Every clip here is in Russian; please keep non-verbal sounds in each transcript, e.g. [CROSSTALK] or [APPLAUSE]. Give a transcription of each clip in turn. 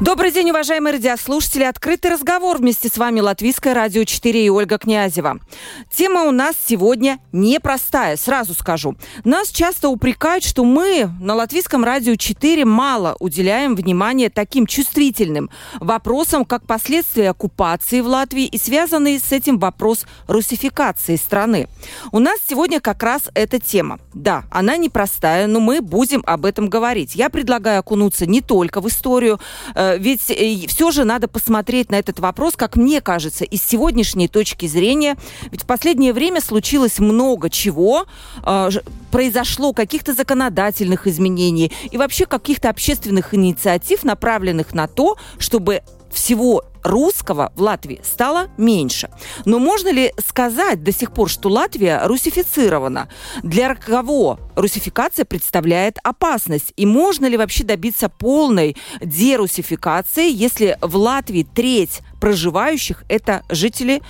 Добрый день, уважаемые радиослушатели. Открытый разговор вместе с вами Латвийское радио 4 и Ольга Князева. Тема у нас сегодня непростая, сразу скажу. Нас часто упрекают, что мы на Латвийском радио 4 мало уделяем внимания таким чувствительным вопросам, как последствия оккупации в Латвии и связанный с этим вопрос русификации страны. У нас сегодня как раз эта тема. Да, она непростая, но мы будем об этом говорить. Я предлагаю окунуться не только в историю э, ведь э, все же надо посмотреть на этот вопрос, как мне кажется, из сегодняшней точки зрения. Ведь в последнее время случилось много чего, э, произошло каких-то законодательных изменений и вообще каких-то общественных инициатив, направленных на то, чтобы всего русского в Латвии стало меньше. Но можно ли сказать до сих пор, что Латвия русифицирована? Для кого русификация представляет опасность? И можно ли вообще добиться полной дерусификации, если в Латвии треть проживающих это жители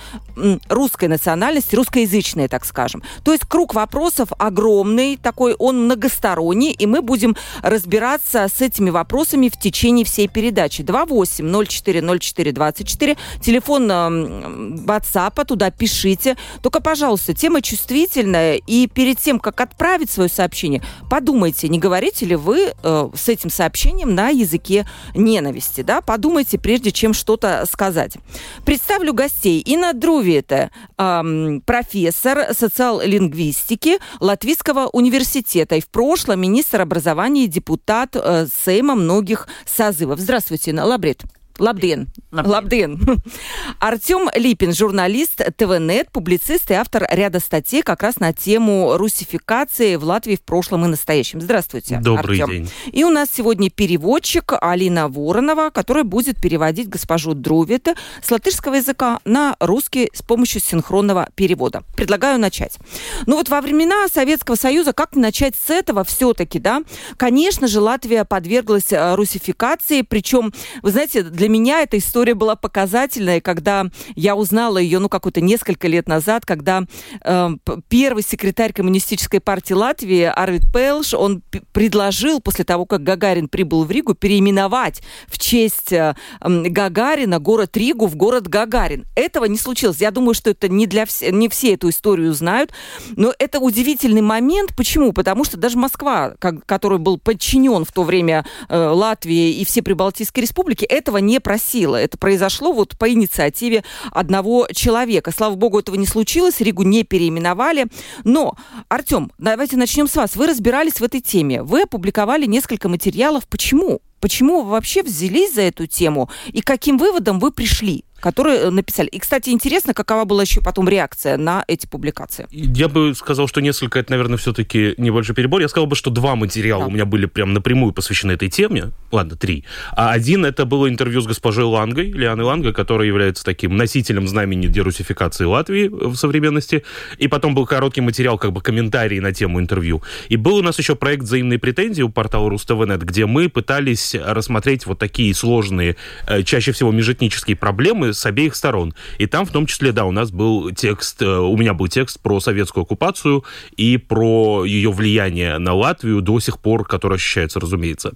русской национальности, русскоязычные, так скажем. То есть круг вопросов огромный, такой он многосторонний, и мы будем разбираться с этими вопросами в течение всей передачи. 28040424, телефон WhatsApp, туда пишите. Только, пожалуйста, тема чувствительная, и перед тем, как отправить свое сообщение, подумайте, не говорите ли вы э, с этим сообщением на языке ненависти, да? Подумайте, прежде чем что-то сказать. Представлю гостей. Инна Друвита, эм, профессор социал-лингвистики Латвийского университета и в прошлом министр образования и депутат э, Сейма многих созывов. Здравствуйте, Инна Лабрет. Лабден. Лабден. [LAUGHS] Артем Липин, журналист ТВНет, публицист и автор ряда статей как раз на тему русификации в Латвии в прошлом и настоящем. Здравствуйте, Добрый Артем. день. И у нас сегодня переводчик Алина Воронова, которая будет переводить госпожу Друвита с латышского языка на русский с помощью синхронного перевода. Предлагаю начать. Ну вот во времена Советского Союза, как начать с этого все-таки, да? Конечно же, Латвия подверглась э, русификации, причем, вы знаете, для для меня эта история была показательная, когда я узнала ее, ну, какое-то несколько лет назад, когда э, первый секретарь Коммунистической партии Латвии Арвид Пелш, он предложил после того, как Гагарин прибыл в Ригу, переименовать в честь э, Гагарина город Ригу в город Гагарин. Этого не случилось. Я думаю, что это не, для вс- не все эту историю знают, но это удивительный момент. Почему? Потому что даже Москва, как, который был подчинен в то время э, Латвии и все Прибалтийские республики, этого не не просила. Это произошло вот по инициативе одного человека. Слава богу, этого не случилось, Ригу не переименовали. Но, Артем, давайте начнем с вас. Вы разбирались в этой теме. Вы опубликовали несколько материалов. Почему? Почему вы вообще взялись за эту тему и каким выводом вы пришли? Которые э, написали. И, кстати, интересно, какова была еще потом реакция на эти публикации. Я бы сказал, что несколько, это, наверное, все-таки небольшой перебор. Я сказал бы, что два материала да. у меня были прям напрямую посвящены этой теме. Ладно, три. А один это было интервью с госпожой Лангой, Лианой Лангой, которая является таким носителем знамени дерусификации Латвии в современности. И потом был короткий материал, как бы комментарий на тему интервью. И был у нас еще проект «Взаимные претензии» у портала РусТВНет, где мы пытались рассмотреть вот такие сложные, э, чаще всего межэтнические проблемы с обеих сторон. И там в том числе, да, у нас был текст, э, у меня был текст про советскую оккупацию и про ее влияние на Латвию до сих пор, которое ощущается, разумеется.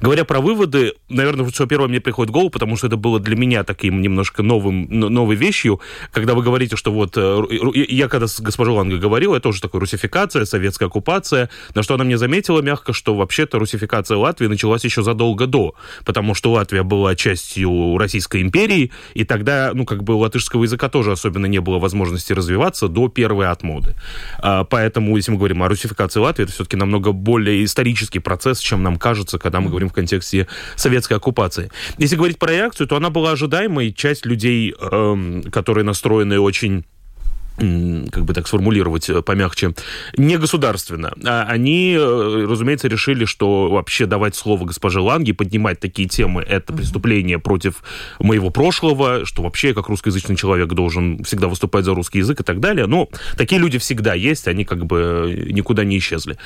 Говоря про выводы, наверное, все первое мне приходит в голову, потому что это было для меня таким немножко новым, новой вещью, когда вы говорите, что вот, э, я когда с госпожой Ланго говорил, это тоже такая русификация, советская оккупация, на что она мне заметила мягко, что вообще-то русификация Латвии началась еще задолго до, потому что Латвия была частью Российской империи, и так тогда, ну, как бы у латышского языка тоже особенно не было возможности развиваться до первой отмоды. А, поэтому, если мы говорим о русификации Латвии, это все-таки намного более исторический процесс, чем нам кажется, когда мы говорим в контексте советской оккупации. Если говорить про реакцию, то она была ожидаемой. Часть людей, эм, которые настроены очень как бы так сформулировать э, помягче, не государственно. А они, э, разумеется, решили, что вообще давать слово госпоже Ланге, поднимать такие темы, это преступление против моего прошлого, что вообще я как русскоязычный человек должен всегда выступать за русский язык и так далее. Но такие люди всегда есть, они как бы никуда не исчезли.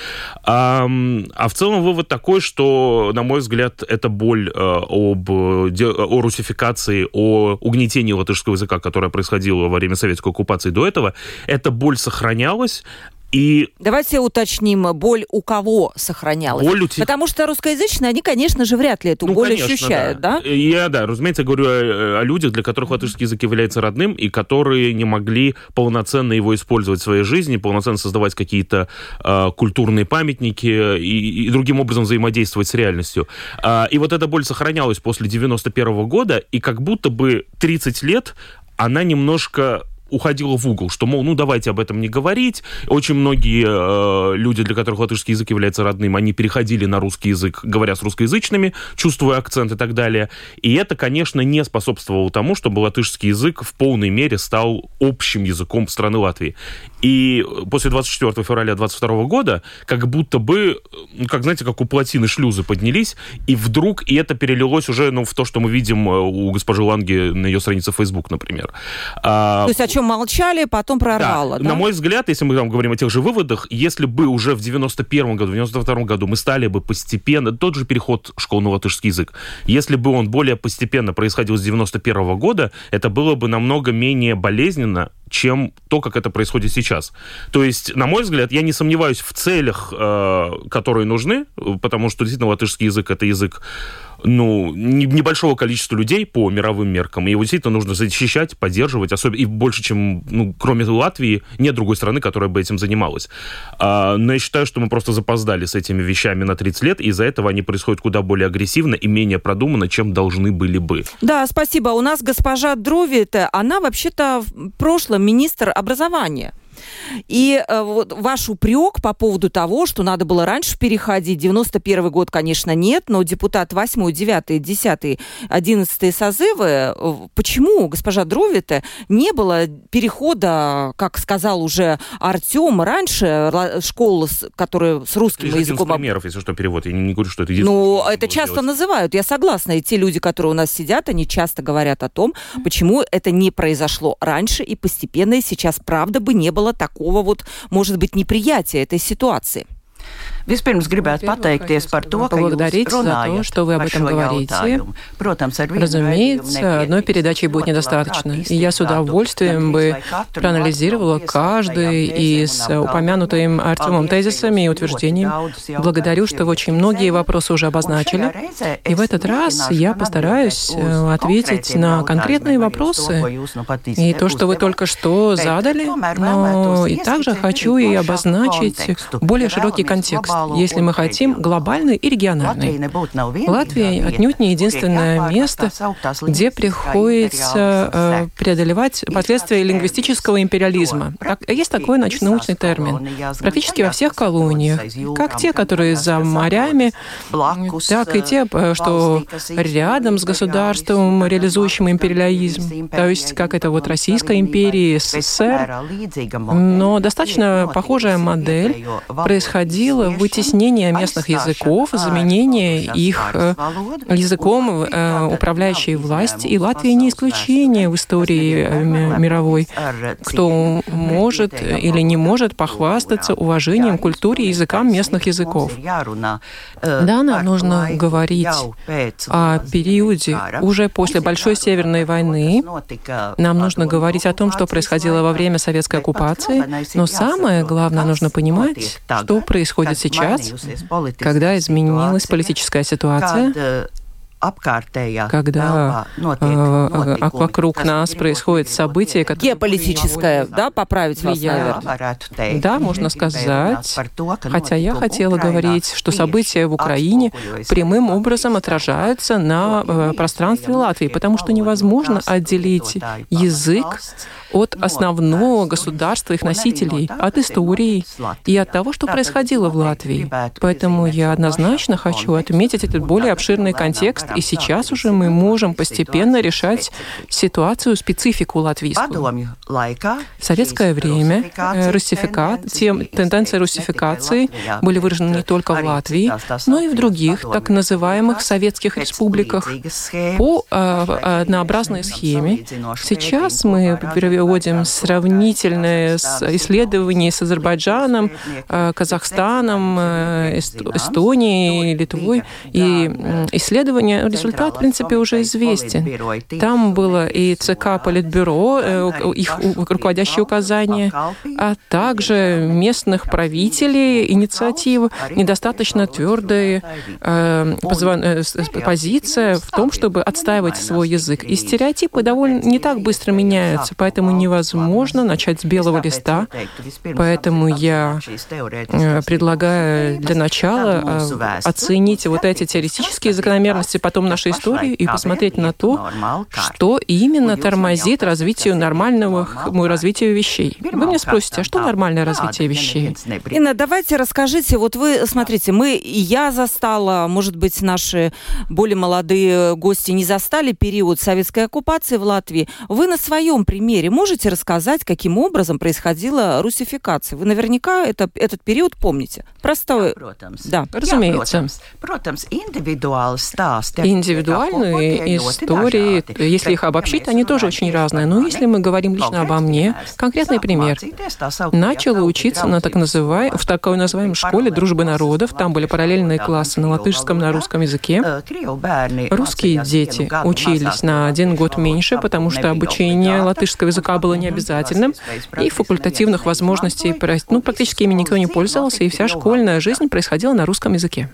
А, а в целом вывод такой, что, на мой взгляд, эта боль э, об, о русификации, о угнетении латышского языка, которое происходило во время советской оккупации до этого, этого эта боль сохранялась, и... Давайте уточним, боль у кого сохранялась. Боль у тех... Потому что русскоязычные, они, конечно же, вряд ли эту ну, боль конечно, ощущают, да. да? Я, да, разумеется, говорю о, о людях, для которых латышский язык является родным, и которые не могли полноценно его использовать в своей жизни, полноценно создавать какие-то э, культурные памятники и, и другим образом взаимодействовать с реальностью. А, и вот эта боль сохранялась после 91 -го года, и как будто бы 30 лет она немножко уходила в угол, что, мол, ну давайте об этом не говорить. Очень многие э, люди, для которых латышский язык является родным, они переходили на русский язык, говоря с русскоязычными, чувствуя акцент и так далее. И это, конечно, не способствовало тому, чтобы латышский язык в полной мере стал общим языком страны Латвии. И после 24 февраля 22 года как будто бы, ну, как знаете, как у плотины шлюзы поднялись, и вдруг, и это перелилось уже ну, в то, что мы видим э, у госпожи Ланги на ее странице Facebook, например. А, то есть о чем молчали, потом прорвало, да? да? На мой взгляд, если мы там говорим о тех же выводах, если бы уже в 91 году, в 92 году мы стали бы постепенно, тот же переход школ на латышский язык, если бы он более постепенно происходил с 91 года, это было бы намного менее болезненно, чем то, как это происходит сейчас. То есть, на мой взгляд, я не сомневаюсь в целях, э, которые нужны, потому что действительно латышский язык это язык ну, небольшого количества людей по мировым меркам. И его действительно нужно защищать, поддерживать, особенно и больше, чем, ну, кроме Латвии, нет другой страны, которая бы этим занималась. А, но я считаю, что мы просто запоздали с этими вещами на 30 лет, и из-за этого они происходят куда более агрессивно и менее продуманно, чем должны были бы. Да, спасибо. У нас госпожа Дровит, она вообще-то в прошлом министр образования. И э, вот ваш упрек по поводу того, что надо было раньше переходить, 91 год, конечно, нет, но депутат 8, 9, 10, 11 созывы, э, почему, госпожа Дровита, не было перехода, как сказал уже Артем, раньше школы, которые с русским Лишь языком... Один примеров, если что, перевод. Я не, не говорю, что это Ну, это часто делать. называют, я согласна. И те люди, которые у нас сидят, они часто говорят о том, почему это не произошло раньше и постепенно, и сейчас правда бы не было такого вот, может быть, неприятия этой ситуации. Vispirms gribētu pateikties par to, ka поблагодарить за то, что вы об этом говорите. Разумеется, одной передачи будет недостаточно. И я с удовольствием бы проанализировала каждый из упомянутых им Артемом тезисами и утверждений. Благодарю, что вы очень многие вопросы уже обозначили. И в этот раз я постараюсь э, ответить на конкретные вопросы и то, что вы только что задали, но и также хочу и обозначить более широкий контекст если мы хотим глобальный и региональный. Латвия отнюдь не единственное место, где приходится э, преодолевать последствия лингвистического империализма. Есть такой научный термин. Практически во всех колониях, как те, которые за морями, так и те, э, что рядом с государством, реализующим империализм. То есть, как это вот Российская империя, СССР. Но достаточно похожая модель происходила в вытеснение местных языков, заменение их э, языком э, управляющей власти. И Латвия не исключение в истории э, мировой, кто может или не может похвастаться уважением к культуре и языкам местных языков. Да, нам нужно говорить о периоде уже после Большой Северной войны. Нам нужно говорить о том, что происходило во время советской оккупации. Но самое главное, нужно понимать, что происходит сейчас сейчас, когда изменилась политическая ситуация, когда э, вокруг нас происходят события, которые... Геополитическое, да, поправить вас, наверное. Да, можно сказать. Хотя я хотела говорить, что события в Украине прямым образом отражаются на э, пространстве Латвии, потому что невозможно отделить язык от основного государства их носителей, от истории и от того, что происходило в Латвии. Поэтому я однозначно хочу отметить этот более обширный контекст есть. И сейчас уже мы можем постепенно решать ситуацию, специфику латвийскую. В советское время э, русифика... тенденции русификации были выражены не только в Латвии, но и в других так называемых советских республиках по э, однообразной схеме. Сейчас мы переводим сравнительные исследования с Азербайджаном, э, Казахстаном, Эстонией, Литвой. И результат, в принципе, уже известен. Там было и ЦК Политбюро, э, их руководящие указания, а также местных правителей инициатив, недостаточно твердая э, э позиция в том, чтобы отстаивать свой язык. И стереотипы довольно не так быстро меняются, поэтому невозможно начать с белого листа. Поэтому я предлагаю для начала оценить вот эти теоретические закономерности потом нашей истории и посмотреть на то, что именно тормозит развитию нормального развития вещей. Вы мне спросите, а что нормальное развитие вещей? Инна, давайте расскажите, вот вы, смотрите, мы, я застала, может быть, наши более молодые гости не застали период советской оккупации в Латвии. Вы на своем примере можете рассказать, каким образом происходила русификация? Вы наверняка это, этот период помните. Простой. Да, разумеется. Индивидуальные истории, если их обобщить, они тоже очень разные. Но если мы говорим лично обо мне, конкретный пример. Начала учиться на так называемой, в такой называемой школе дружбы народов. Там были параллельные классы на латышском, на русском языке. Русские дети учились на один год меньше, потому что обучение латышского языка было необязательным, и факультативных возможностей ну, практически ими никто не пользовался, и вся школьная жизнь происходила на русском языке.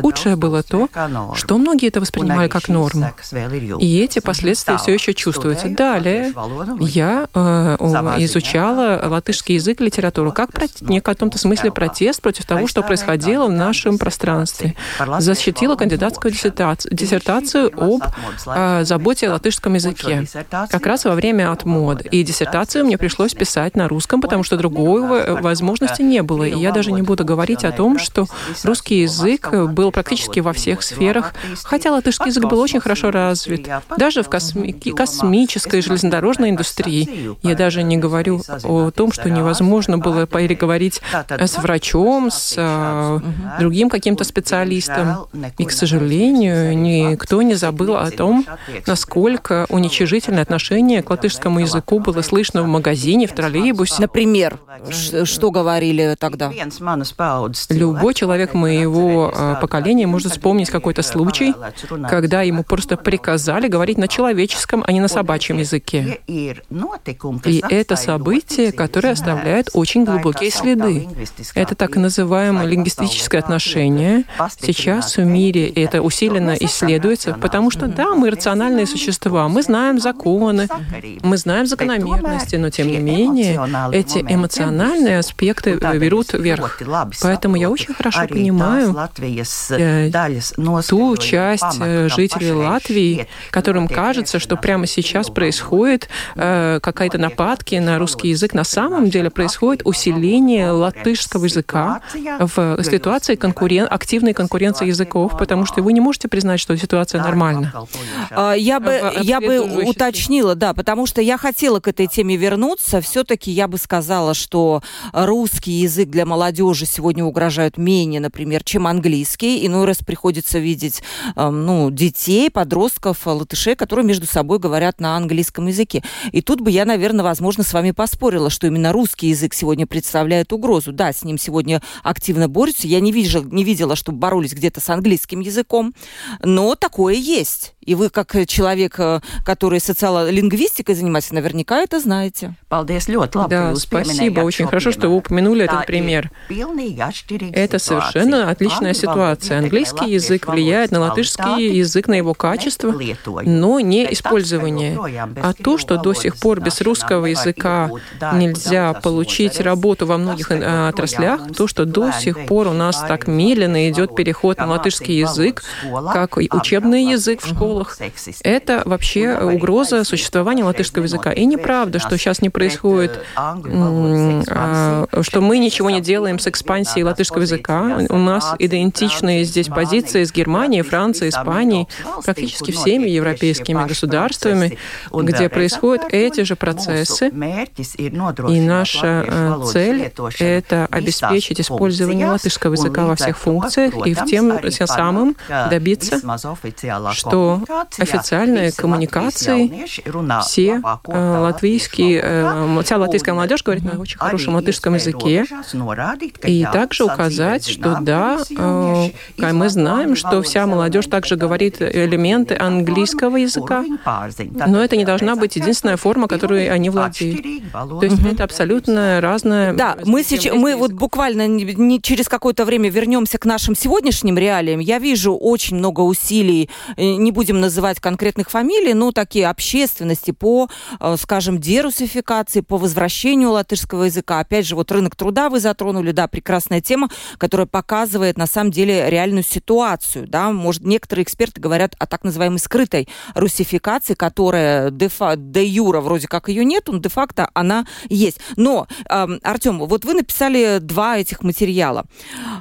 Худшее было то, что многие это воспринимали как норму. И эти последствия все еще чувствуются. Далее я э, изучала латышский язык и литературу как в каком-то смысле протест против того, что происходило в нашем пространстве. Защитила кандидатскую диссертацию об э, заботе о латышском языке. Как раз во время отмод. И диссертацию мне пришлось писать на русском, потому что другой возможности не было. И я даже не буду говорить о том, что русский язык был практически во всех сферах, хотя латышский язык был очень хорошо развит. Даже в косми космической железнодорожной индустрии. Я даже не говорю о том, что невозможно было переговорить с врачом, с э, другим каким-то специалистом. И, к сожалению, никто не забыл о том, насколько уничижительное отношение к латышскому языку было слышно в магазине, в троллейбусе. Например, что говорили тогда? Любой человек моего поколения может вспомнить какой-то случай, когда ему просто приказали говорить на человеческом, а не на собачьем языке. И это событие, которое оставляет очень глубокие следы. Это так называемое лингвистическое отношение. Сейчас в мире это усиленно исследуется, потому что, да, мы рациональные существа, мы знаем законы, мы знаем закономерности, но тем не менее эти эмоциональные аспекты берут верх. Поэтому я очень хорошо понимаю э, ту часть э, жителей Латвии, которым кажется, что прямо сейчас происходит э, какая-то нападки на русский язык. На самом деле происходит усиление латышского языка в ситуации конкурен... активной конкуренции языков, потому что вы не можете признать, что ситуация нормальна. А, я бы, я бы уточнила, да, потому что я хотела к этой теме вернуться. Все-таки я бы сказала, что русский язык для молодежи сегодня угрожает менее, например, чем английский. Иной раз приходится видеть ну, детей, подростков, латышей, которые между собой говорят на английском языке. И тут бы я, наверное, возможно, с вами поспорила, что именно русский язык сегодня представляет угрозу. Да, с ним сегодня активно борются. Я не, видела, не видела, чтобы боролись где-то с английским языком, но такое есть. И вы, как человек, э, который социолингвистикой занимается, наверняка это знаете. Да, спасибо. Очень хорошо, что вы упомянули этот пример. Это совершенно отличная ситуация. Английский язык влияет на латышский язык, на его качество, но не использование. А то, что до сих пор без русского языка нельзя получить работу во многих э, отраслях, то, что до сих пор у нас так медленно идет переход на латышский язык, как учебный язык в школах, школах, это вообще угроза существования латышского языка. И неправда, что сейчас не происходит, а, что мы ничего не делаем с экспансией латышского языка. У нас идентичные здесь позиции с Германией, Францией, Испанией, практически всеми европейскими государствами, где происходят эти же процессы. И наша э, цель — это обеспечить использование латышского языка во всех функциях и в тем самым добиться, что официальные коммуникации. все э, латвийские, э, вся латвийская молодежь говорит на очень хорошем латышском языке, и также указать, что да, э, мы знаем, что вся молодежь также говорит элементы английского языка, но это не должна быть единственная форма, которой они владеют. То есть это абсолютно разная... Да, мы, сейчас, мы вот буквально не через какое-то время вернемся к нашим сегодняшним реалиям. Я вижу очень много усилий, не будем называть конкретных фамилий, но такие общественности по, э, скажем, дерусификации, по возвращению латышского языка. Опять же, вот рынок труда вы затронули, да, прекрасная тема, которая показывает на самом деле реальную ситуацию, да. Может, некоторые эксперты говорят о так называемой скрытой русификации, которая де, де юра вроде как ее нет, но де-факто она есть. Но, эм, Артем, вот вы написали два этих материала.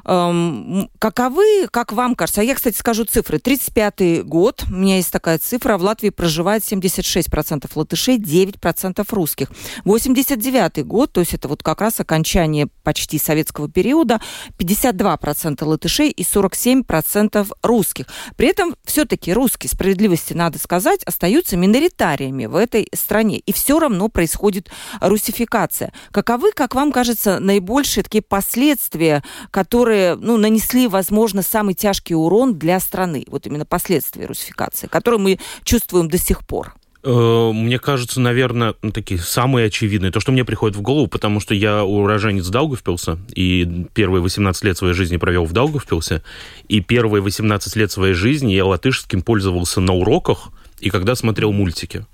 Эм, каковы, как вам кажется, а я, кстати, скажу цифры. 35-й год, меня есть такая цифра, в Латвии проживает 76% латышей, 9% русских. 89-й год, то есть это вот как раз окончание почти советского периода, 52% латышей и 47% русских. При этом все-таки русские, справедливости надо сказать, остаются миноритариями в этой стране. И все равно происходит русификация. Каковы, как вам кажется, наибольшие такие последствия, которые ну, нанесли, возможно, самый тяжкий урон для страны? Вот именно последствия русификации, которые мы чувствуем до сих пор. Э, мне кажется, наверное, такие самые очевидные. То, что мне приходит в голову, потому что я уроженец Даугавпилса, и первые 18 лет своей жизни провел в Даугавпилсе, и первые 18 лет своей жизни я латышским пользовался на уроках, и когда смотрел мультики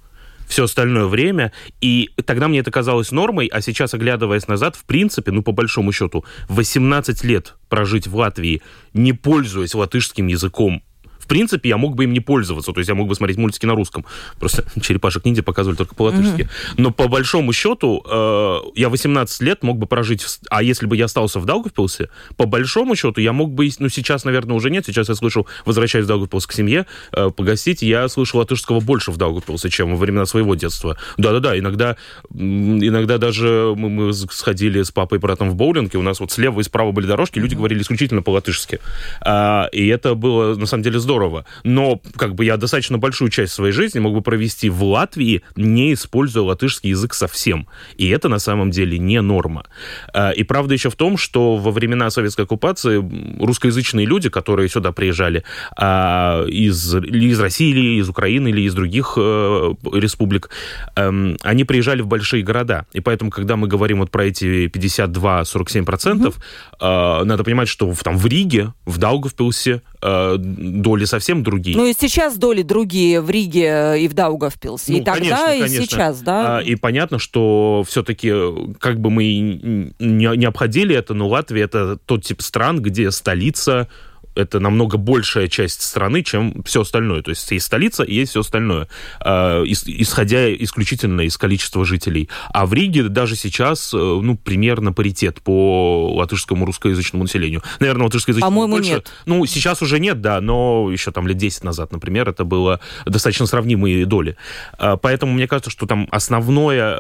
все остальное время, и тогда мне это казалось нормой, а сейчас, оглядываясь назад, в принципе, ну, по большому счету, 18 лет прожить в Латвии, не пользуясь латышским языком в принципе, я мог бы им не пользоваться. То есть я мог бы смотреть мультики на русском. Просто [LAUGHS] черепашек ниндзя показывали только по-латышски. Mm-hmm. Но по большому счету, э, я 18 лет мог бы прожить... В... А если бы я остался в Даугавпилсе, по большому счету, я мог бы... Ну, сейчас, наверное, уже нет. Сейчас я слышу, возвращаюсь в Даугавпилс к семье, э, погостить. Я слышу латышского больше в Даугавпилсе, чем во времена своего детства. Да-да-да, иногда, иногда даже мы, мы сходили с папой и братом в боулинг, и у нас вот слева и справа были дорожки, люди mm-hmm. говорили исключительно по-латышски. А, и это было, на самом деле, здорово здорово. Но как бы я достаточно большую часть своей жизни мог бы провести в Латвии, не используя латышский язык совсем. И это на самом деле не норма. А, и правда еще в том, что во времена советской оккупации русскоязычные люди, которые сюда приезжали а, из, или из России, или из Украины, или из других э, республик, эм, они приезжали в большие города. И поэтому, когда мы говорим вот про эти 52-47%, mm-hmm. Э, надо понимать, что в, там в Риге, в Даугавпилсе э, доли совсем другие. Ну и сейчас доли другие в Риге э, и в Даугавпилсе. Ну, и тогда, конечно, и конечно. сейчас, да? А, и понятно, что все-таки, как бы мы не, не обходили это, но Латвия это тот тип стран, где столица это намного большая часть страны, чем все остальное. То есть есть столица и есть все остальное, э, исходя исключительно из количества жителей. А в Риге даже сейчас, э, ну, примерно паритет по латышскому русскоязычному населению. Наверное, латышскоязычному По-моему, больше. нет. Ну, сейчас уже нет, да, но еще там лет 10 назад, например, это было достаточно сравнимые доли. Э, поэтому мне кажется, что там основное...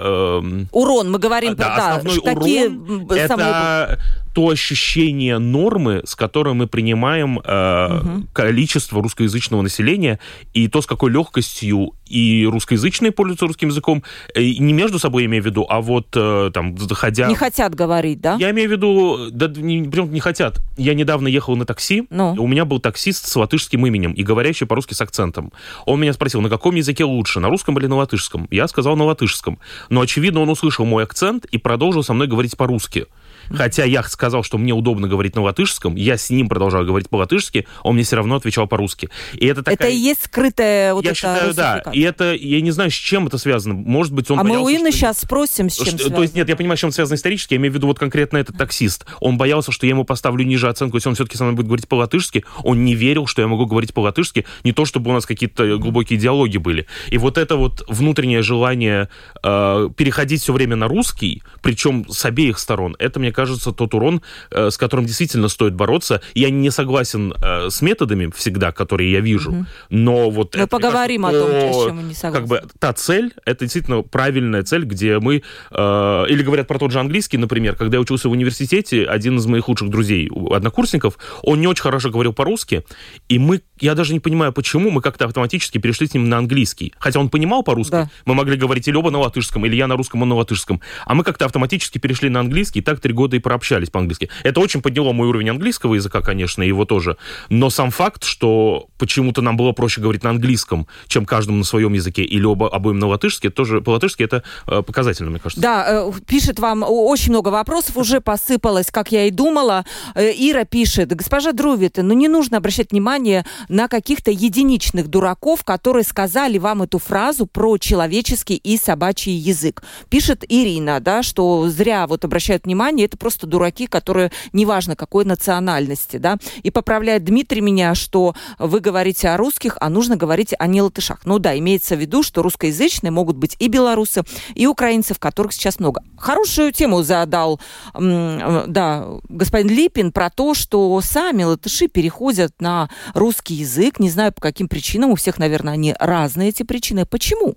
Урон, мы говорим да, про... Да, основной урон, это... Самые то ощущение нормы, с которой мы принимаем э, угу. количество русскоязычного населения, и то, с какой легкостью и русскоязычные пользуются русским языком, э, не между собой я имею в виду, а вот э, там, заходя... Не хотят говорить, да? Я имею в виду, да, не, не хотят. Я недавно ехал на такси, ну. у меня был таксист с латышским именем и говорящий по-русски с акцентом. Он меня спросил, на каком языке лучше, на русском или на латышском? Я сказал на латышском. Но, очевидно, он услышал мой акцент и продолжил со мной говорить по-русски. Хотя я сказал, что мне удобно говорить на латышском, я с ним продолжал говорить по-латышски, он мне все равно отвечал по-русски. И это, такая... это и есть скрытая вот я эта считаю, да. И это, я не знаю, с чем это связано. Может быть, он а боялся, мы у Инны что... сейчас спросим, с чем что, связано. То есть, нет, я понимаю, с чем связано исторически, я имею в виду вот конкретно этот таксист. Он боялся, что я ему поставлю ниже оценку, если он все-таки со мной будет говорить по-латышски. Он не верил, что я могу говорить по-латышски. Не то, чтобы у нас какие-то глубокие диалоги были. И вот это вот внутреннее желание э, переходить все время на русский, причем с обеих сторон, это, мне кажется, тот урон, э, с которым действительно стоит бороться. Я не согласен э, с методами всегда, которые я вижу, угу. но вот... Мы это, поговорим кажется, о том, о чем мы не согласны. Как бы та цель, это действительно правильная цель, где мы... Э, или говорят про тот же английский, например, когда я учился в университете, один из моих лучших друзей, однокурсников, он не очень хорошо говорил по-русски, и мы, я даже не понимаю, почему мы как-то автоматически перешли с ним на английский. Хотя он понимал по-русски, да. мы могли говорить или оба на латышском, или я на русском, он на латышском. А мы как-то автоматически перешли на английский, и так три года и прообщались по-английски. Это очень подняло мой уровень английского языка, конечно, его тоже. Но сам факт, что почему-то нам было проще говорить на английском, чем каждому на своем языке, или оба, обоим на латышске, тоже по-латышски это э, показательно, мне кажется. Да, э, пишет вам очень много вопросов, уже посыпалось, как я и думала. Э, Ира пишет, госпожа Друвит, ну не нужно обращать внимание на каких-то единичных дураков, которые сказали вам эту фразу про человеческий и собачий язык. Пишет Ирина, да, что зря вот обращают внимание, это просто дураки, которые неважно какой национальности, да. И поправляет Дмитрий меня, что вы говорите о русских, а нужно говорить о нелатышах. Ну да, имеется в виду, что русскоязычные могут быть и белорусы, и украинцы, в которых сейчас много. Хорошую тему задал, да, господин Липин про то, что сами латыши переходят на русский язык. Не знаю, по каким причинам. У всех, наверное, они разные, эти причины. Почему?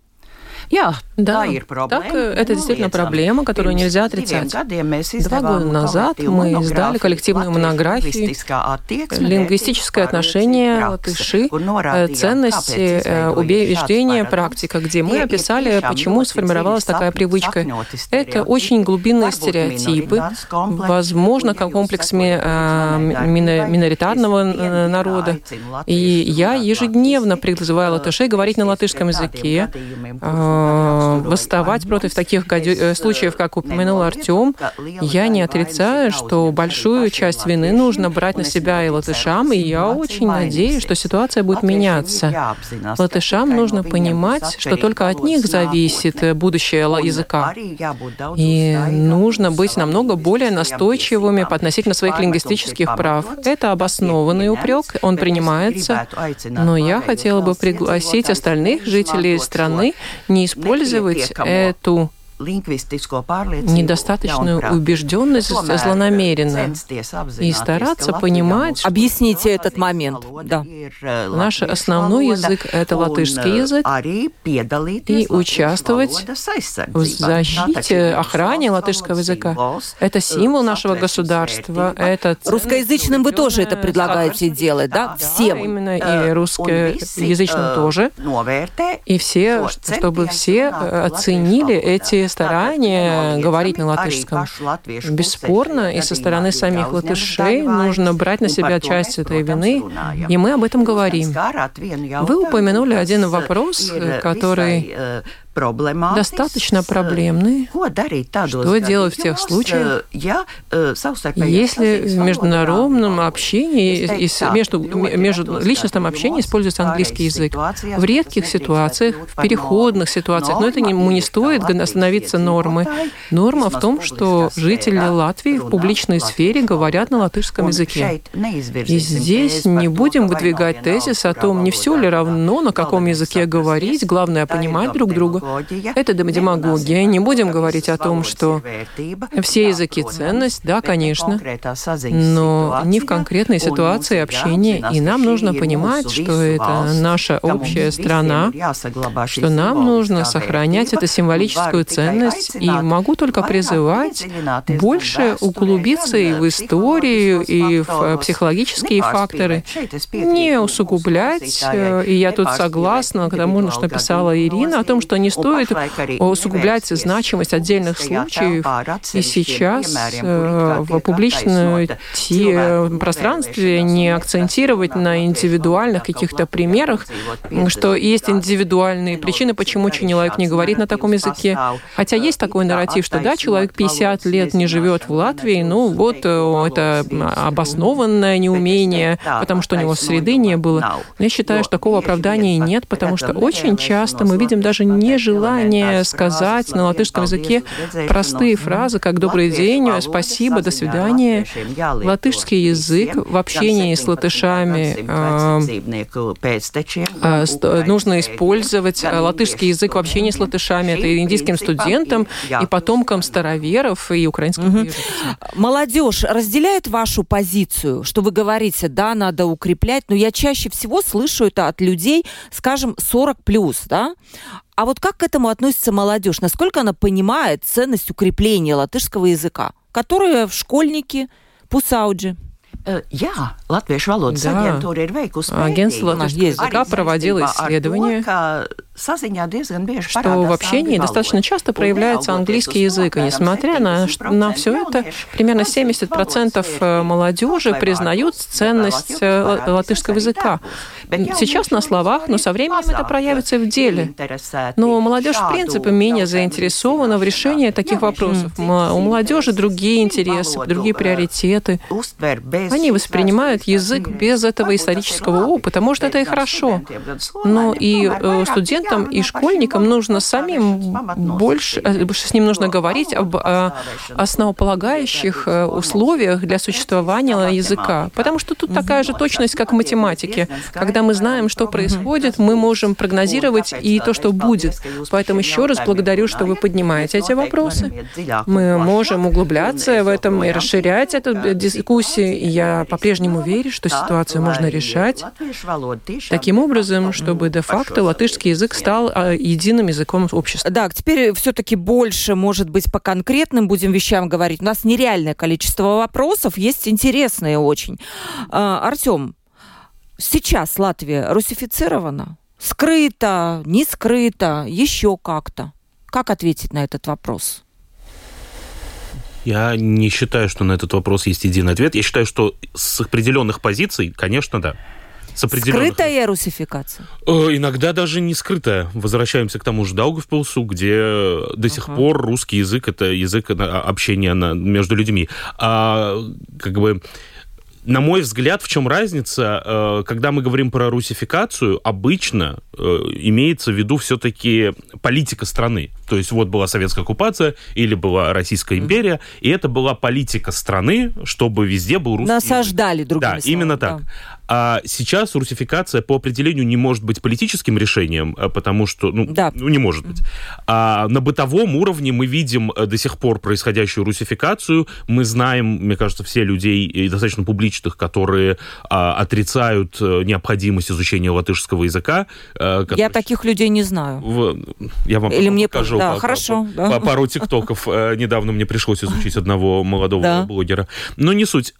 Jā, да, так, это действительно проблема, которую нельзя отрицать. Два года назад мы издали коллективную монографию «Лингвистическое отношение латыши, э, ценности, э, убеждения, практика», где мы описали, почему сформировалась такая привычка. Это очень глубинные стереотипы, возможно, как комплекс э, миноритарного народа. И я ежедневно призываю латышей говорить на латышском языке, восставать против таких э, случаев, как упомянул Артем. Я не отрицаю, что большую часть вины нужно брать на себя и латышам, и я очень надеюсь, что ситуация будет меняться. Латышам нужно понимать, что только от них зависит будущее языка. И нужно быть намного более настойчивыми относительно своих лингвистических прав. Это обоснованный упрек, он принимается, но я хотела бы пригласить остальных жителей страны не использовать эту недостаточную убежденность злонамеренно и стараться понимать... Объясните этот момент. Да. Наш основной язык — это латышский язык, и участвовать в защите, охране латышского языка. Это символ нашего государства. Это Русскоязычным вы тоже это предлагаете делать, да? Всем? Именно, и русскоязычным тоже. И все, чтобы все оценили эти старание говорить на латышском. Бесспорно, и со стороны самих латышей нужно брать на себя часть этой вины, и мы об этом говорим. Вы упомянули один вопрос, который достаточно проблемные. Что делать в тех случаях, если в международном общении, между, между личностном общении используется английский язык? В редких ситуациях, в переходных ситуациях, но это не, не стоит становиться нормой. Норма в том, что жители Латвии в публичной сфере говорят на латышском языке. И здесь не будем выдвигать тезис о том, не все ли равно, на каком языке говорить, главное понимать друг друга. Это демагогия. Не будем говорить о том, что все языки ценность, да, конечно, но не в конкретной ситуации общения. И нам нужно понимать, что это наша общая страна, что нам нужно сохранять эту символическую ценность. И могу только призывать больше углубиться и в историю, и в психологические факторы, не усугублять. И я тут согласна к тому, что написала Ирина, о том, что не не стоит усугублять значимость отдельных случаев. И сейчас в публичном пространстве не акцентировать на индивидуальных каких-то примерах, что есть индивидуальные причины, почему человек не говорит на таком языке. Хотя есть такой нарратив, что да, человек 50 лет не живет в Латвии, ну вот это обоснованное неумение, потому что у него среды не было. Но я считаю, что такого оправдания нет, потому что очень часто мы видим даже нежелание сказать на латышском языке простые фразы, как «добрый день», «спасибо», «до свидания». Латышский язык в общении с латышами э, нужно использовать латышский язык в общении с латышами. Это индийским студентам и потомкам староверов и украинских угу. Молодежь разделяет вашу позицию, что вы говорите, да, надо укреплять, но я чаще всего слышу это от людей, скажем, 40 плюс, да? А вот как к этому относится молодежь? Насколько она понимает ценность укрепления латышского языка, которое школьники Пусауджи? Jā, Latviešu valodas да. aģentūra ir veikusi Агентство проводило исследование что в общении достаточно часто проявляется английский язык. И несмотря на, на все это, примерно 70% э, молодежи признают ценность э, латышского языка. Сейчас на словах, но со временем это проявится в деле. Но молодежь, в принципе, менее заинтересована в решении таких вопросов. У молодежи другие интересы, другие приоритеты. Они воспринимают язык без этого исторического опыта. Может, это и хорошо. Но и э, студенты студентам и школьникам нужно самим больше, э, с ним нужно говорить об э, основополагающих э, условиях для существования языка. Потому что тут такая же точность, как в математике. Когда мы знаем, что происходит, мы можем прогнозировать и то, что будет. Поэтому еще раз благодарю, что вы поднимаете эти вопросы. Мы можем углубляться в этом и расширять эту дискуссию. И я по-прежнему верю, что ситуацию можно решать таким образом, чтобы де-факто латышский язык стал а, единым языком общества. Да, теперь все-таки больше, может быть, по конкретным будем вещам говорить. У нас нереальное количество вопросов, есть интересные очень. А, Артем, сейчас Латвия русифицирована? Скрыто, не скрыто, еще как-то? Как ответить на этот вопрос? Я не считаю, что на этот вопрос есть единый ответ. Я считаю, что с определенных позиций, конечно, да с определенных... Скрытая русификация? Э, иногда даже не скрытая. Возвращаемся к тому же Даугавпилсу, где до сих ага. пор русский язык — это язык общения между людьми. А как бы на мой взгляд, в чем разница, э, когда мы говорим про русификацию, обычно э, имеется в виду все-таки политика страны. То есть вот была советская оккупация или была Российская империя, и это была политика страны, чтобы везде был русский Насаждали, другими Да, словами, именно так. Да. А сейчас русификация по определению не может быть политическим решением, э, потому что, ну, да. ну не может быть. А на бытовом уровне мы видим до сих пор происходящую русификацию. Мы знаем, мне кажется, все людей, и достаточно публичных, которые а, отрицают э, необходимость изучения латышского языка. А, которые... Я таких людей не знаю. В... Я вам Или мне покажу да, по, хорошо, по, да. по пару тиктоков. Э, недавно мне пришлось изучить одного молодого блогера. Но не суть.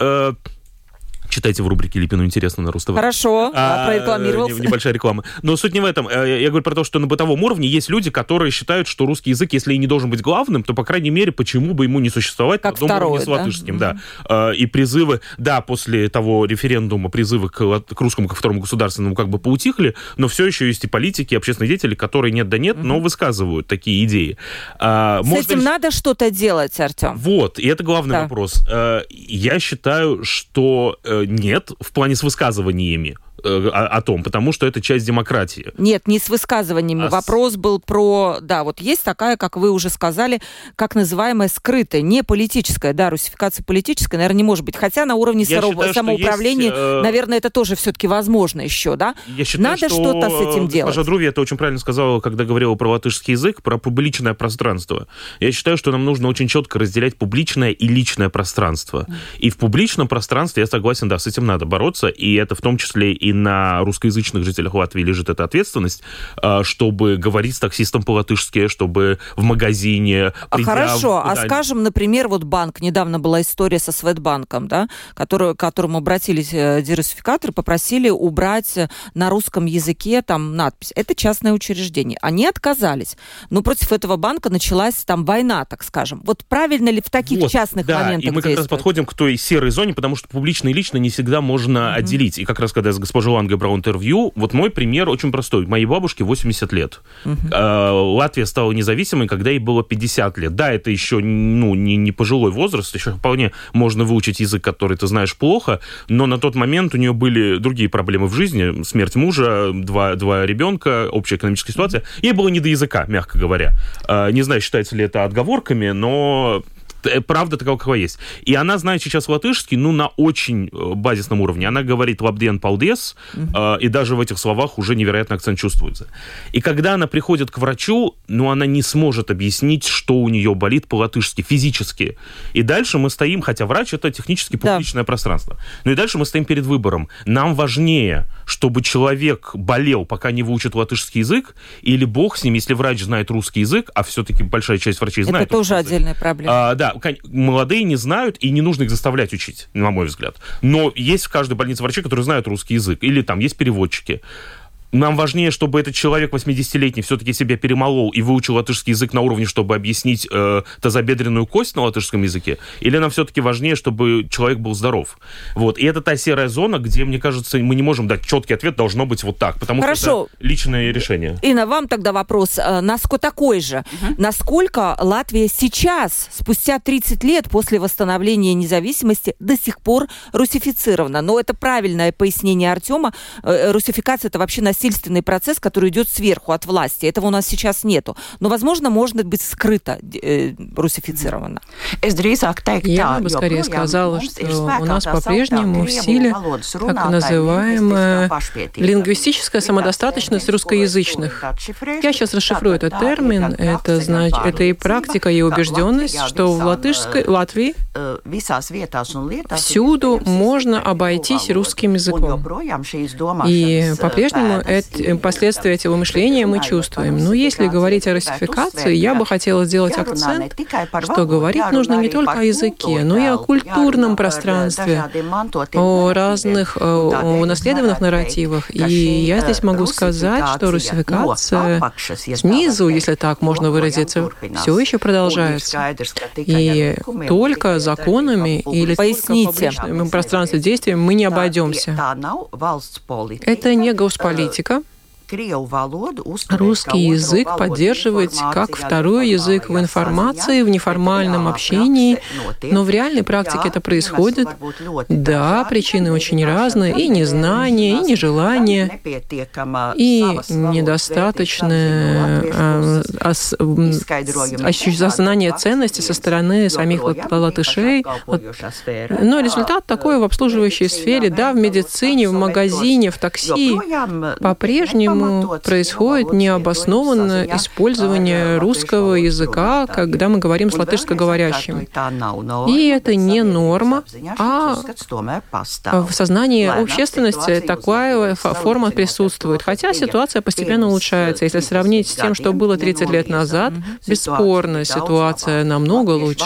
Читайте в рубрике Липину интересно на Рустов. Хорошо, а, прорекламировался. Небольшая реклама. Но суть не в этом. Э, я говорю про то, что на бытовом уровне есть люди, которые считают, что русский язык, если и не должен быть главным, то, по крайней мере, почему бы ему не существовать как на одном уровне с латышским. Да? да. И призывы, да, после того референдума призывы к, к русскому, ко второму государственному как бы поутихли, но все еще есть и политики, и общественные деятели, которые нет да нет, угу. но высказывают такие идеи. А, с Можно... этим надо что-то делать, Артем. Вот, и это главный да. вопрос. Э, я считаю, что э, нет в плане с высказываниями. Э, о, о том, потому что это часть демократии. Нет, не с высказываниями. А Вопрос с... был про, да, вот есть такая, как вы уже сказали, как называемая скрытая, не политическая, да, русификация политическая, наверное, не может быть. Хотя на уровне Я саров... считаю, самоуправления, есть, э... наверное, это тоже все-таки возможно еще, да? Я считаю, Надо что что-то с этим делать. Госпожа Друви это очень правильно сказала, когда говорила про латышский язык, про публичное пространство. Я считаю, что нам нужно очень четко разделять публичное и личное пространство. И в публичном пространстве, я согласен, да, с этим надо бороться, и это в том числе и и на русскоязычных жителях Латвии лежит эта ответственность, э, чтобы говорить с таксистом по-латышски, чтобы в магазине... А хорошо, а скажем, например, вот банк, недавно была история со Светбанком, да, который, к которому обратились э, диверсификаторы, попросили убрать на русском языке там надпись. Это частное учреждение. Они отказались. Но против этого банка началась там война, так скажем. Вот правильно ли в таких вот, частных да, моментах и мы как раз подходим к той серой зоне, потому что публично и лично не всегда можно mm-hmm. отделить. И как раз, когда я с госпожой Лангой брал интервью, вот мой пример очень простой. Моей бабушке 80 лет. Mm-hmm. Латвия стала независимой, когда ей было 50 лет. Да, это еще ну, не, не пожилой возраст, еще вполне можно выучить язык, который ты знаешь плохо, но на тот момент у нее были другие проблемы в жизни. Смерть мужа, два, два ребенка, общая экономическая ситуация. Ей было не до языка, мягко говоря. А, не знаю, считается ли это отговорками, но правда такого, какова есть. И она знает сейчас латышский, ну, на очень э, базисном уровне. Она говорит «лабден палдес», э, и даже в этих словах уже невероятный акцент чувствуется. И когда она приходит к врачу, ну, она не сможет объяснить, что у нее болит по-латышски, физически. И дальше мы стоим, хотя врач — это технически публичное да. пространство. Ну и дальше мы стоим перед выбором. Нам важнее, чтобы человек болел, пока не выучит латышский язык, или бог с ним, если врач знает русский язык, а все-таки большая часть врачей знает. Это тоже отдельная проблема. А, да, молодые не знают, и не нужно их заставлять учить, на мой взгляд. Но есть в каждой больнице врачи, которые знают русский язык, или там есть переводчики. Нам важнее, чтобы этот человек 80-летний все-таки себя перемолол и выучил латышский язык на уровне, чтобы объяснить э, тазобедренную кость на латышском языке? Или нам все-таки важнее, чтобы человек был здоров? Вот. И это та серая зона, где, мне кажется, мы не можем дать четкий ответ, должно быть вот так, потому Хорошо. что это личное решение. Инна, вам тогда вопрос, э, насколько такой же. Угу. Насколько Латвия сейчас, спустя 30 лет после восстановления независимости, до сих пор русифицирована? Но это правильное пояснение Артема. Э, русификация это вообще на насильственный процесс, который идет сверху от власти. Этого у нас сейчас нету. Но, возможно, может быть скрыто э, русифицировано. Я бы скорее сказала, что у нас по-прежнему в силе так называемая лингвистическая самодостаточность русскоязычных. Я сейчас расшифрую этот термин. Это, значит, это и практика, и убежденность, что в латышской, Латвии всюду можно обойтись русским языком. И по-прежнему эти, последствия этого мышления мы чувствуем. Но если говорить о русификации, я бы хотела сделать акцент, что говорить нужно не только о языке, но и о культурном пространстве, о разных унаследованных нарративах. И я здесь могу сказать, что русификация снизу, если так можно выразиться, все еще продолжается. И только законами или Поясните. пространстве действия мы не обойдемся. Это не госполитика политика Русский язык поддерживать как второй язык в информации, в неформальном общении, но в реальной практике это происходит. Да, причины очень разные, и незнание, и нежелание, и недостаточное а, осознание ценности со стороны самих латышей. Но результат такой в обслуживающей сфере, да, в медицине, в магазине, в такси по-прежнему по-моему, происходит необоснованное использование русского языка, когда мы говорим с латышскоговорящими. И это не норма, а в сознании общественности такая форма присутствует. Хотя ситуация постепенно улучшается. Если сравнить с тем, что было 30 лет назад, бесспорно, ситуация намного лучше.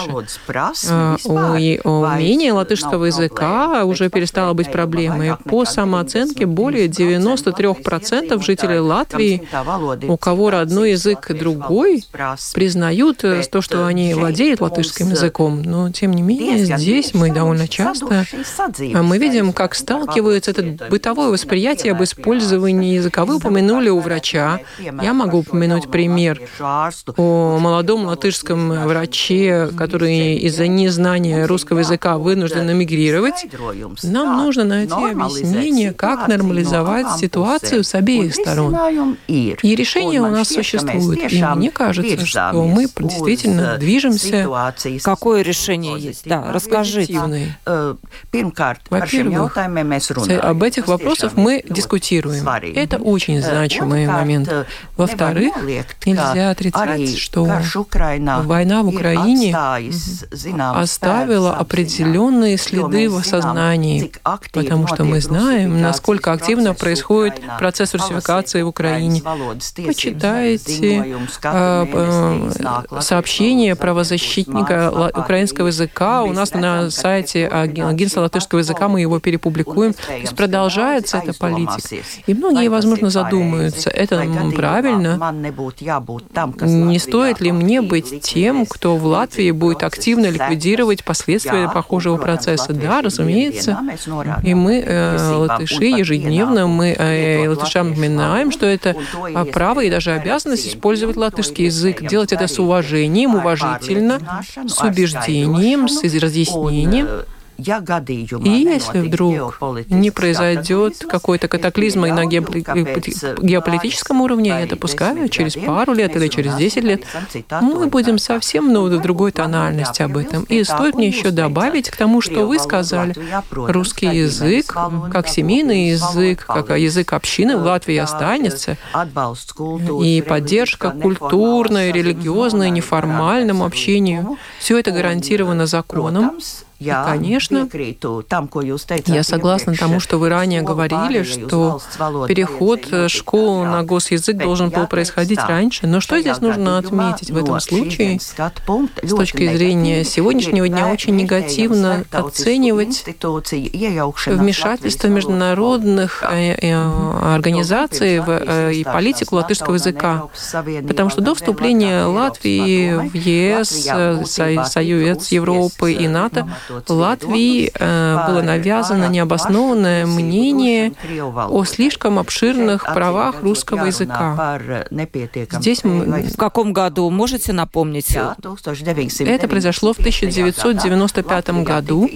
А, умение латышского языка уже перестало быть проблемой. По самооценке более 93% жителей жители Латвии, у кого родной язык другой, признают э, то, что они владеют латышским языком. Но, тем не менее, здесь мы довольно часто а мы видим, как сталкиваются это бытовое восприятие об использовании языка. Вы упомянули у врача. Я могу упомянуть пример о молодом латышском враче, который из-за незнания русского языка вынужден эмигрировать. Нам нужно найти объяснение, как нормализовать ситуацию с обеих сторон сторон. И решение у нас существует. И мне кажется, что мы действительно движемся. Какое решение есть? Да, расскажите. Во-первых, об этих вопросах мы дискутируем. Это очень значимый момент. Во-вторых, нельзя отрицать, что война в Украине оставила определенные следы в сознании, потому что мы знаем, насколько активно происходит процесс русификации в Украине. Почитайте э, сообщение правозащитника украинского языка у нас на сайте агентства латышского языка, мы его перепубликуем. То есть продолжается эта политика. И многие, возможно, задумаются, это правильно? Не стоит ли мне быть тем, кто в Латвии будет активно ликвидировать последствия похожего процесса? Да, разумеется. И мы, э, латыши, ежедневно мы э, латышам напоминаем, что это право и даже обязанность использовать латышский язык, делать это с уважением, уважительно, с убеждением, с разъяснением. И если вдруг не произойдет какой-то катаклизм на геополитическом уровне, я допускаю, через пару лет или через 10 лет, мы будем совсем ну, в другой тональности об этом. И стоит мне еще добавить к тому, что вы сказали, русский язык, как семейный язык, как язык общины в Латвии останется, и поддержка культурной, религиозной, неформальному общению, все это гарантировано законом, и, конечно, я согласна тому, что вы ранее говорили, что переход школ на госязык должен был происходить раньше. Но что здесь нужно отметить в этом случае? С точки зрения сегодняшнего дня очень негативно оценивать вмешательство международных э, э, организаций э, и политику латышского языка. Потому что до вступления Латвии в ЕС, Союз Европы и НАТО Латвии э, было навязано необоснованное мнение о слишком обширных правах русского языка. Здесь мы... В каком году, можете напомнить? Это произошло в 1995 году.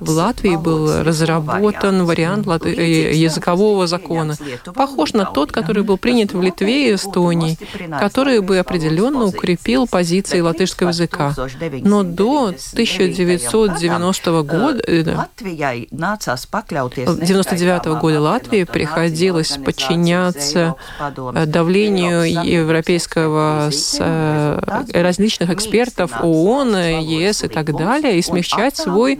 В Латвии был разработан вариант э, языкового закона, похож на тот, который был принят в Литве и Эстонии, который бы определенно укрепил позиции латышского языка. Но до 1900 1990 года, 99 -го года Латвии приходилось подчиняться э, давлению европейского с э, различных экспертов ООН, ЕС и так далее, и смягчать свой,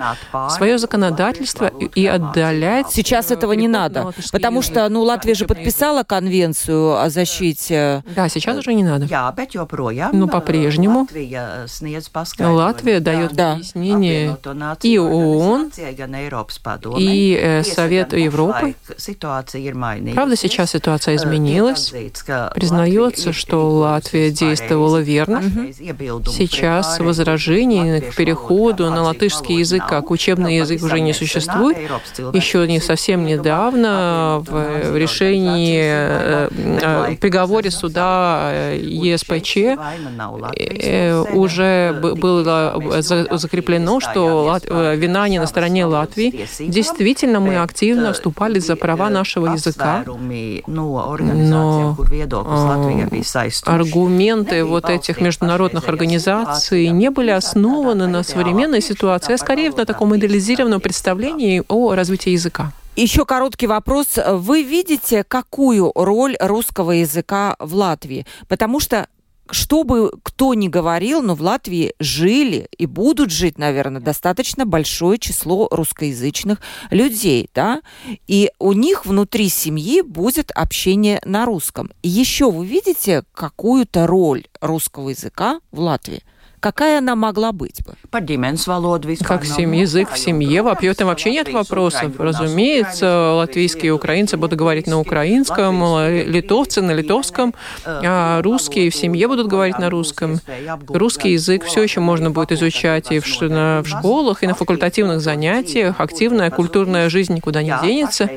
свое законодательство и отдалять. Сейчас этого не надо, потому что ну, Латвия же подписала конвенцию о защите. Да, сейчас уже не надо. Но по-прежнему Латвия дает да. объяснение и ООН, и э, Совет Европы. Правда, сейчас ситуация изменилась. Признается, что Латвия действовала верно. Сейчас возражений к переходу на латышский язык как учебный язык уже не существует. Еще не совсем недавно в решении, э, э, приговоре суда ЕСПЧ уже было закреплено, что Э, вина не на стороне Латвии. Действительно, мы активно вступали за права нашего языка, но э, аргументы вот этих международных организаций не были основаны на современной ситуации, а скорее на таком идеализированном представлении о развитии языка. Еще короткий вопрос. Вы видите, какую роль русского языка в Латвии? Потому что что бы кто ни говорил, но в Латвии жили и будут жить, наверное, достаточно большое число русскоязычных людей, да, и у них внутри семьи будет общение на русском. И еще вы видите какую-то роль русского языка в Латвии? Какая она могла быть бы? Как сем... язык в семье, в этом вообще нет вопросов. Разумеется, латвийские и украинцы будут говорить на украинском, литовцы на литовском, а русские в семье будут говорить на русском. Русский язык все еще можно будет изучать и в, на, в школах, и на факультативных занятиях. Активная культурная жизнь никуда не денется.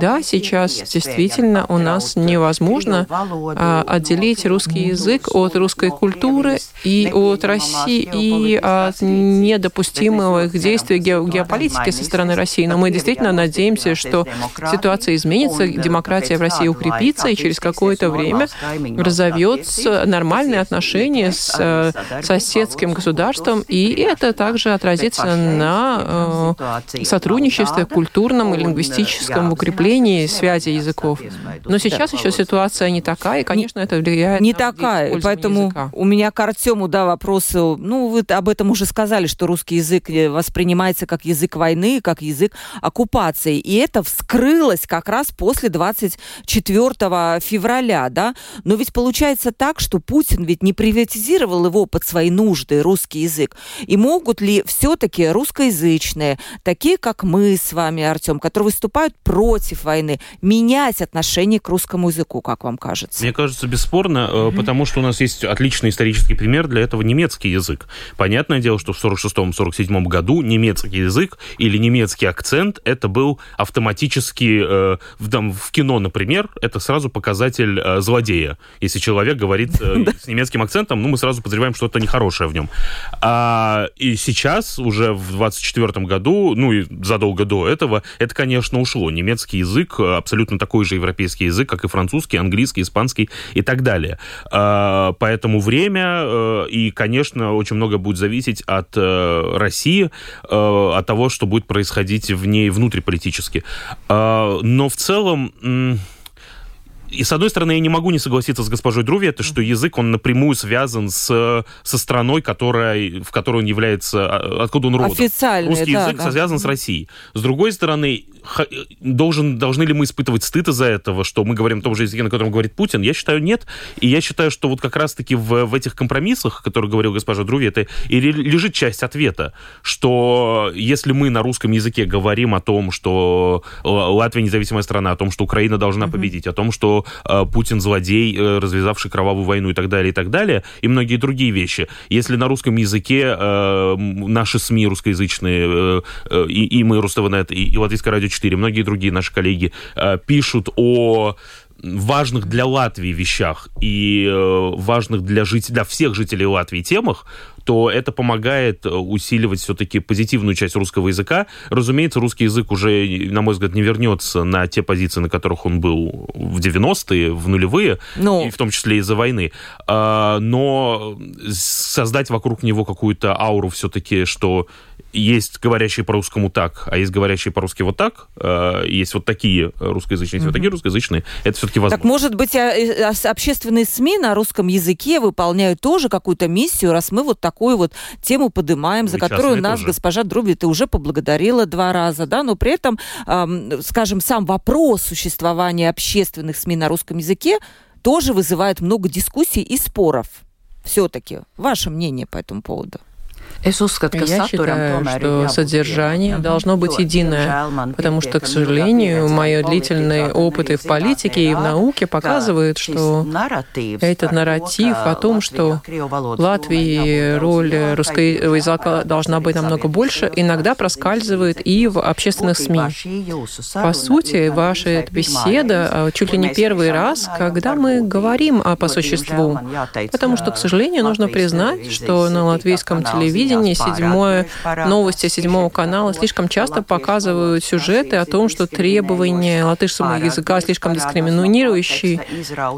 Да, сейчас действительно у нас невозможно а, отделить русский язык от русской культуры и от России и от недопустимых действий геополитики со стороны России. Но мы действительно надеемся, что ситуация изменится, демократия в России укрепится, и через какое-то время разовьется нормальные отношения с э, соседским государством, и это также отразится на э, сотрудничестве культурном и лингвистическом, укреплении связи языков. Но сейчас еще ситуация не такая, и, конечно, это влияет Не такая, поэтому языка. у меня к Артему, да, вопросы. Ну, вы об этом уже сказали, что русский язык э, воспринимается как язык войны, как язык оккупации. И это вскрылось как раз после 24 февраля, да? Но ведь получается так, что Путин ведь не приватизировал его под свои нужды, русский язык. И могут ли все-таки русскоязычные, такие как мы с вами, Артем, которые выступают против войны, менять отношение к русскому языку, как вам кажется? Мне кажется, бесспорно, mm-hmm. потому что у нас есть отличный исторический пример для этого немецкий язык. Понятное дело, что в 46-47 году немецкий язык или немецкий акцент это был автоматически э, в, там, в кино, например, это сразу показатель э, злодея. Если человек говорит э, с немецким акцентом, ну мы сразу подозреваем что-то нехорошее в нем. А, и сейчас уже в 24 году, ну и задолго до этого, это, конечно, ушло. Немецкий язык абсолютно такой же европейский язык, как и французский, английский, испанский и так далее. А, поэтому время э, и, конечно, очень много будет зависеть от э, России, э, от того, что будет происходить в ней внутриполитически. А, но в целом и с одной стороны, я не могу не согласиться с госпожой Друви, это что язык, он напрямую связан с, со страной, которая, в которой он является, а, откуда он родом. Официальный, Русский да, язык да. связан с Россией. С другой стороны, должен, должны ли мы испытывать стыд из-за этого, что мы говорим о том же языке, на котором говорит Путин? Я считаю, нет. И я считаю, что вот как раз-таки в, в этих компромиссах, о которых говорил госпожа Друви, это и лежит часть ответа, что если мы на русском языке говорим о том, что Латвия независимая страна, о том, что Украина должна mm-hmm. победить, о том, что э, Путин злодей, э, развязавший кровавую войну и так далее, и так далее, и многие другие вещи. Если на русском языке э, наши СМИ русскоязычные, э, э, и, и мы, Руставнет, и, и Латвийское радио 4, многие другие наши коллеги э, пишут о важных для Латвии вещах и э, важных для, жителей, для всех жителей Латвии темах, то это помогает э, усиливать все-таки позитивную часть русского языка. Разумеется, русский язык уже, на мой взгляд, не вернется на те позиции, на которых он был в 90-е, в нулевые, ну... и в том числе из-за войны. А, но создать вокруг него какую-то ауру все-таки, что есть говорящие по-русскому так, а есть говорящие по-русски вот так, э, есть вот такие русскоязычные, есть вот такие русскоязычные, это все-таки возможно. Так, может быть, а, а, общественные СМИ на русском языке выполняют тоже какую-то миссию, раз мы вот такую вот тему поднимаем, ну, за которую нас тоже. госпожа Друби ты уже поблагодарила два раза, да, но при этом, скажем, сам вопрос существования общественных СМИ на русском языке тоже вызывает много дискуссий и споров. Все-таки ваше мнение по этому поводу? Я считаю, что содержание должно быть единое, потому что, к сожалению, мои длительные опыты в политике и в науке показывают, что этот нарратив о том, что в Латвии роль русского языка должна быть намного больше, иногда проскальзывает и в общественных СМИ. По сути, ваша беседа а, чуть ли не первый раз, когда мы говорим по существу, потому что, к сожалению, нужно признать, что на латвийском телевидении телевидении седьмое, новости седьмого канала. слишком часто показывают сюжеты о том, что требования латышского языка слишком дискриминирующие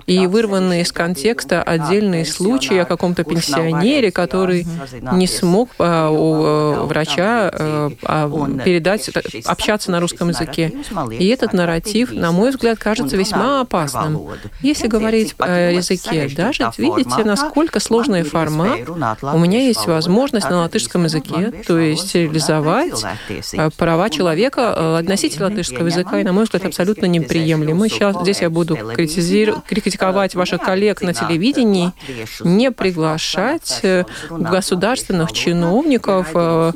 и вырванные из контекста отдельные случаи о каком-то пенсионере, который не смог а, у э, врача а, а, передать, общаться на русском языке. И этот нарратив, на мой взгляд, кажется весьма опасным. Если говорить о языке, даже видите, насколько сложный формат, у меня есть возможность на латышском языке, то есть реализовать э, права человека э, относительно латышского языка, и, на мой взгляд, абсолютно неприемлемы. Сейчас здесь я буду критиковать ваших коллег на телевидении, не приглашать э, государственных чиновников на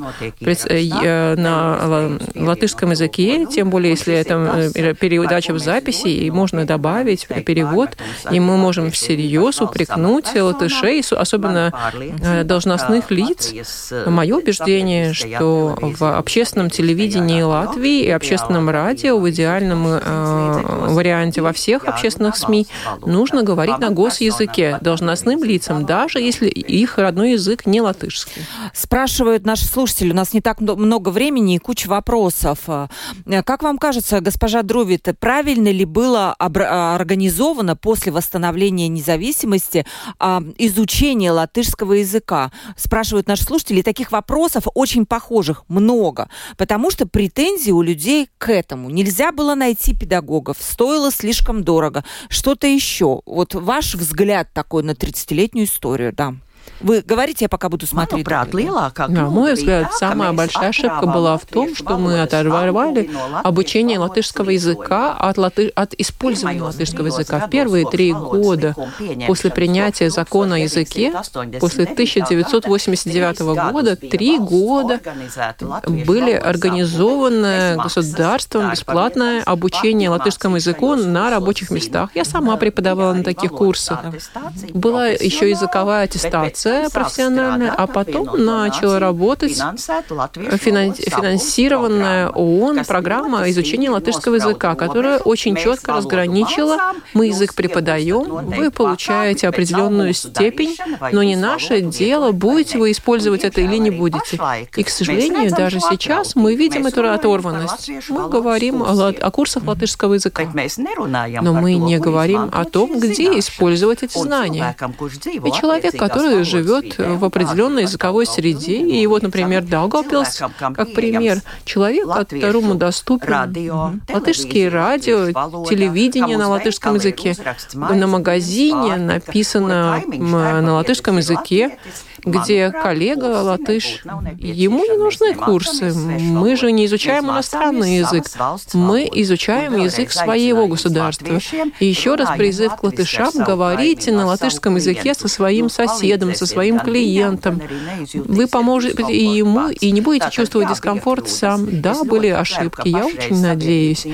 латышском языке, тем более, если это передача в записи, и можно добавить перевод, и мы можем всерьез упрекнуть латышей, особенно должностных лиц, Мое убеждение, что в общественном телевидении Латвии и общественном радио в идеальном э, варианте во всех общественных СМИ нужно говорить на госязыке должностным лицам, даже если их родной язык не латышский. Спрашивают наши слушатели, у нас не так много времени и куча вопросов. Э, как вам кажется, госпожа Друвит, правильно ли было организовано после восстановления независимости а, изучение латышского языка? Спрашивают наши слушатели. И таких вопросов очень похожих много, потому что претензии у людей к этому. Нельзя было найти педагогов, стоило слишком дорого. Что-то еще. Вот ваш взгляд такой на 30-летнюю историю, да. Вы говорите, я пока буду смотреть. На мой взгляд, самая большая ошибка была в том, что мы оторвали обучение латышского языка от, латы... от использования латышского языка. В первые три года после принятия закона о языке, после 1989 года, три года были организованы государством бесплатное обучение латышскому языку на рабочих местах. Я сама преподавала на таких курсах. Была еще языковая аттестация квалификация профессиональная, а потом начала работать финансированная ООН программа изучения латышского языка, которая очень четко разграничила, мы язык преподаем, вы получаете определенную степень, но не наше дело, будете вы использовать это или не будете. И, к сожалению, даже сейчас мы видим эту оторванность. Мы говорим о, о курсах латышского языка, но мы не говорим о том, где использовать эти знания. И человек, который живет в определенной языковой среде. И вот, например, Даугавпилс, как пример, человек, которому доступен латышские радио, телевидение на латышском языке. На магазине написано на латышском языке где коллега латыш, ему не нужны курсы. Мы же не изучаем иностранный язык. Мы изучаем язык своего государства. И еще раз призыв к латышам, говорите на латышском языке со своим соседом, со своим клиентом. Вы поможете и ему, и не будете чувствовать дискомфорт сам. Да, были ошибки. Я очень надеюсь,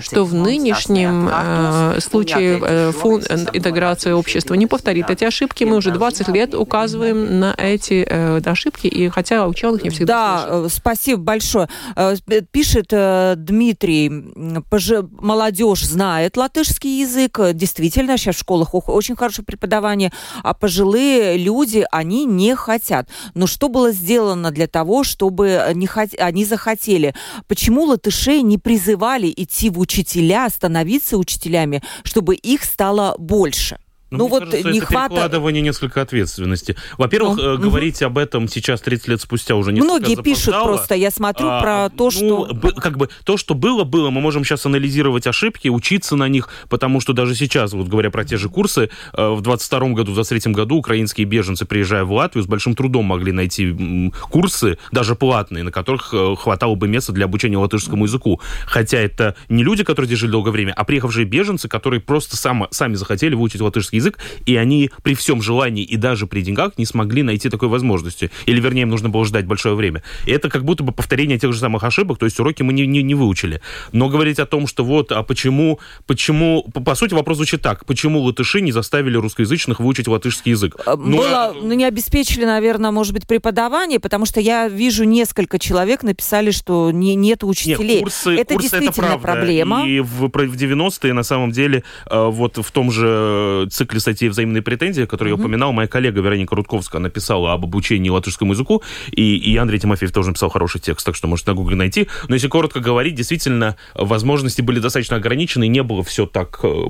что в нынешнем э, случае э, фонд интеграции общества не повторит эти ошибки. Мы уже 20 лет указываем на эти э, ошибки, и хотя ученых не всегда Да, слышат. Э, спасибо большое. Э, пишет э, Дмитрий, молодежь знает латышский язык, действительно, сейчас в школах очень хорошее преподавание, а пожилые люди, они не хотят. Но что было сделано для того, чтобы не хот... они захотели? Почему латышей не призывали идти в учителя, становиться учителями, чтобы их стало больше? Ну, ну вот кажется, не это хватает... перекладывание несколько ответственности. Во-первых, ну, говорить угу. об этом сейчас, 30 лет спустя, уже не Многие пишут просто, я смотрю а, про то, что... Ну, как бы то, что было, было. Мы можем сейчас анализировать ошибки, учиться на них, потому что даже сейчас, вот говоря про те же курсы, э, в 22 году, в 23 году украинские беженцы, приезжая в Латвию, с большим трудом могли найти курсы, даже платные, на которых э, хватало бы места для обучения латышскому языку. Хотя это не люди, которые здесь жили долгое время, а приехавшие беженцы, которые просто сам, сами захотели выучить латышский язык, и они при всем желании и даже при деньгах не смогли найти такой возможности. Или, вернее, им нужно было ждать большое время. И это как будто бы повторение тех же самых ошибок, то есть уроки мы не, не, не выучили. Но говорить о том, что вот, а почему, почему, по, по сути, вопрос звучит так, почему латыши не заставили русскоязычных выучить латышский язык? Э, ну, Было, а... ну, не обеспечили, наверное, может быть, преподавание, потому что я вижу несколько человек написали, что не, нет учителей. Нет, курсы, это курсы действительно это проблема. И в, в 90-е, на самом деле, э, вот в том же цикле статьи «Взаимные претензии», которую mm-hmm. я упоминал, моя коллега Вероника Рудковская написала об обучении латышскому языку, и, и Андрей Тимофеев тоже написал хороший текст, так что можете на гугле найти. Но если коротко говорить, действительно, возможности были достаточно ограничены, и не было все так э,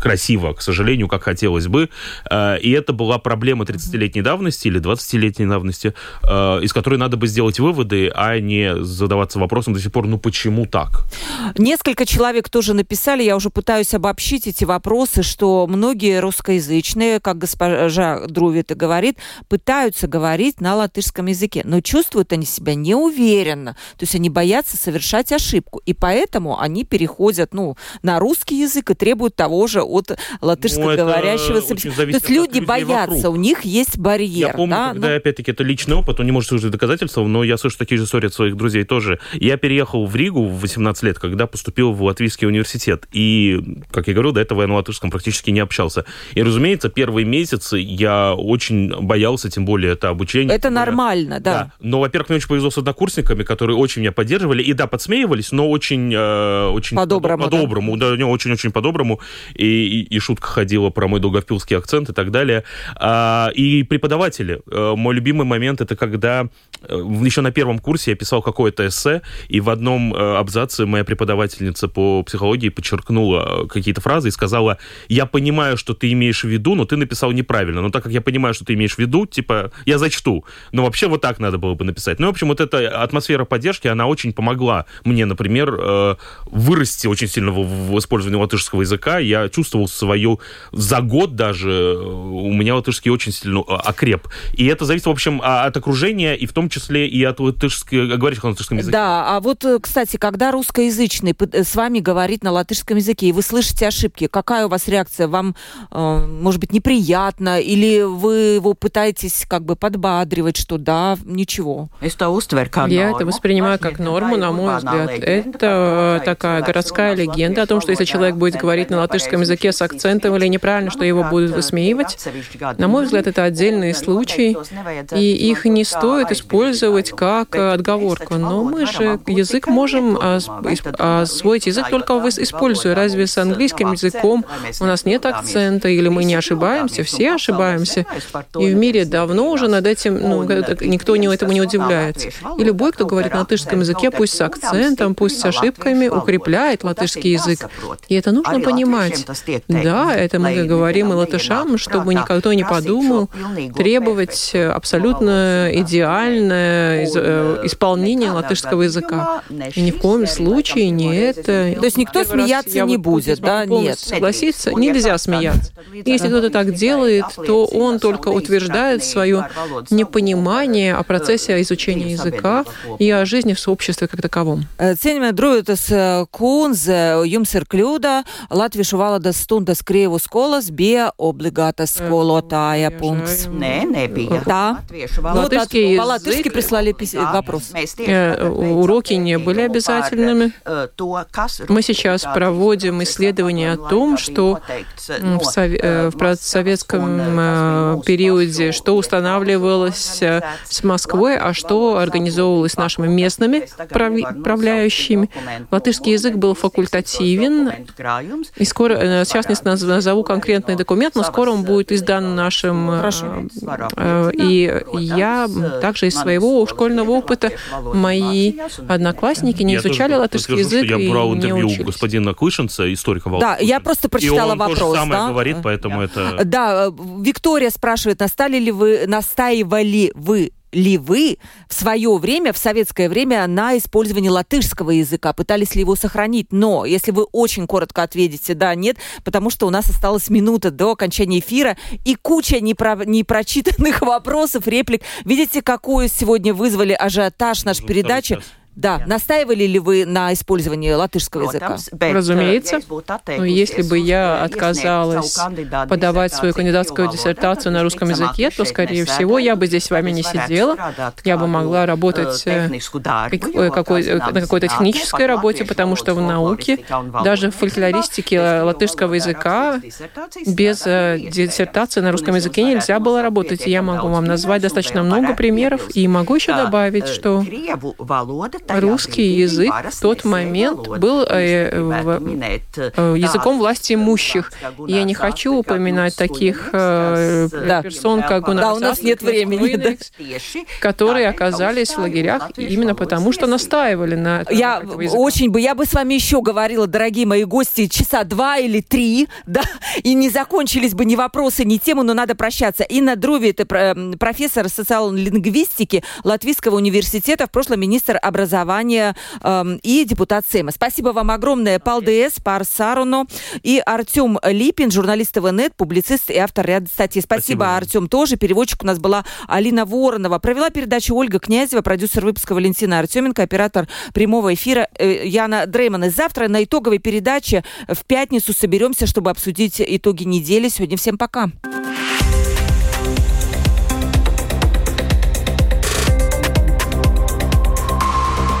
красиво, к сожалению, как хотелось бы. Э, и это была проблема 30-летней давности или 20-летней давности, э, из которой надо бы сделать выводы, а не задаваться вопросом до сих пор, ну почему так? Несколько человек тоже написали, я уже пытаюсь обобщить эти вопросы, что многие русско русскоязычные, как госпожа Друвита говорит, пытаются говорить на латышском языке, но чувствуют они себя неуверенно, то есть они боятся совершать ошибку, и поэтому они переходят ну, на русский язык и требуют того же от латышскоговорящего ну, собеседника. То есть люди боятся, вокруг. у них есть барьер. Я помню, да? когда, ну... опять-таки, это личный опыт, он не может служить доказательством, но я слышу такие же истории от своих друзей тоже. Я переехал в Ригу в 18 лет, когда поступил в Латвийский университет. И, как я говорил, до этого я на латышском практически не общался. И, разумеется, первые месяцы я очень боялся, тем более это обучение. Это нормально, да. да. Но, во-первых, мне очень повезло с однокурсниками, которые очень меня поддерживали. И да, подсмеивались, но очень... Э, очень по-доброму. По-доброму, да, да очень-очень по-доброму. И, и, и шутка ходила про мой долговпилский акцент и так далее. А, и преподаватели. Э, мой любимый момент это когда э, еще на первом курсе я писал какое-то эссе, и в одном э, абзаце моя преподавательница по психологии подчеркнула какие-то фразы и сказала, я понимаю, что ты имеешь в виду, но ты написал неправильно. Но так как я понимаю, что ты имеешь в виду, типа, я зачту. Но вообще вот так надо было бы написать. Ну, в общем, вот эта атмосфера поддержки, она очень помогла мне, например, вырасти очень сильно в, в использовании латышского языка. Я чувствовал свою... За год даже у меня латышский очень сильно окреп. И это зависит, в общем, а, от окружения, и в том числе и от латышского, говорящих на латышском языке. Да, а вот, э, кстати, когда русскоязычный э, с вами говорит на латышском языке, и вы слышите ошибки, какая у вас реакция? Вам, э, может быть, неприятно, или вы его пытаетесь как бы подбадривать, что да, ничего? Я это воспринимаю как норму, на мой взгляд. Это такая городская легенда о том, что если человек будет говорить на латышском языке с акцентом или неправильно, что его будут высмеивать. На мой взгляд, это отдельные случаи, и их не стоит использовать как отговорку. Но мы же язык можем освоить язык только используя. Разве с английским языком у нас нет акцента, или мы не ошибаемся? Все ошибаемся. И в мире давно уже над этим ну, никто не, этому не удивляется. И любой, кто говорит на латышском языке, пусть с акцентом, пусть с ошибками, укрепляет латышский язык. И это нужно понимать. Да, это мы говорим и латышам, чтобы никто не подумал требовать абсолютно идеальное э, исполнение латышского языка. И ни в коем случае не это. То есть никто смеяться не будет, да? Нет. Согласиться? Нельзя смеяться. Если кто-то так делает, то он только утверждает свое непонимание о процессе изучения языка и о жизни в сообществе как таковом. Cienījamie drūjotas kundze, jums ir kļūda. Latviešu valodas stundas Krievu skolas bija obligāta skolotāja punkts. Nē, nebija. Да. Ну, Латышский язык... По-латышски прислали вопрос. Уроки не были обязательными. Мы сейчас проводим исследования о том, что в, сове... в советском периоде, что устанавливалось с Москвой, а что организовывалось нашими местными правляющими. Латышский язык был факультативен, и скоро, э, сейчас не назову конкретный документ, но скоро он будет издан нашим... Э, э, и я также из своего школьного опыта, мои одноклассники не изучали латышский язык я брал интервью у господина Клышенца, историка Да, я просто прочитала и он вопрос. То же самое да? говорит, поэтому это... Да, Виктория спрашивает, настали ли вы, настаивали вы ли вы в свое время, в советское время, на использовании латышского языка? Пытались ли его сохранить? Но если вы очень коротко ответите «да», «нет», потому что у нас осталась минута до окончания эфира и куча непро- непрочитанных [LAUGHS] вопросов, реплик. Видите, какую сегодня вызвали ажиотаж нашей ну, передачи? Сейчас да, настаивали ли вы на использовании латышского языка? Разумеется. Но если бы я отказалась подавать свою кандидатскую диссертацию на русском языке, то, скорее всего, я бы здесь с вами не сидела. Я бы могла работать э, какой, на какой-то технической работе, потому что в науке, даже в фольклористике латышского языка, без э, диссертации на русском языке нельзя было работать. я могу вам назвать достаточно много примеров, и могу еще добавить, что русский язык в тот момент был э, э, языком власти имущих. Я не хочу упоминать таких э, персон, как у нас, да, у нас нет времени, да. которые оказались в лагерях именно потому, что настаивали на Я очень бы, я бы с вами еще говорила, дорогие мои гости, часа два или три, [LAUGHS] да, и не закончились бы ни вопросы, ни темы, но надо прощаться. Инна Друви, это профессор социал-лингвистики Латвийского университета, в прошлом министр образования образования э, и депутат Сейма. Спасибо вам огромное, Палдес, Пар Саруно и Артем Липин, журналист ТВНет, публицист и автор ряда статей. Спасибо, Спасибо Артем, тоже. Переводчик у нас была Алина Воронова. Провела передачу Ольга Князева, продюсер выпуска Валентина Артеменко, оператор прямого эфира э, Яна Дрейман. И завтра на итоговой передаче в пятницу соберемся, чтобы обсудить итоги недели. Сегодня всем пока.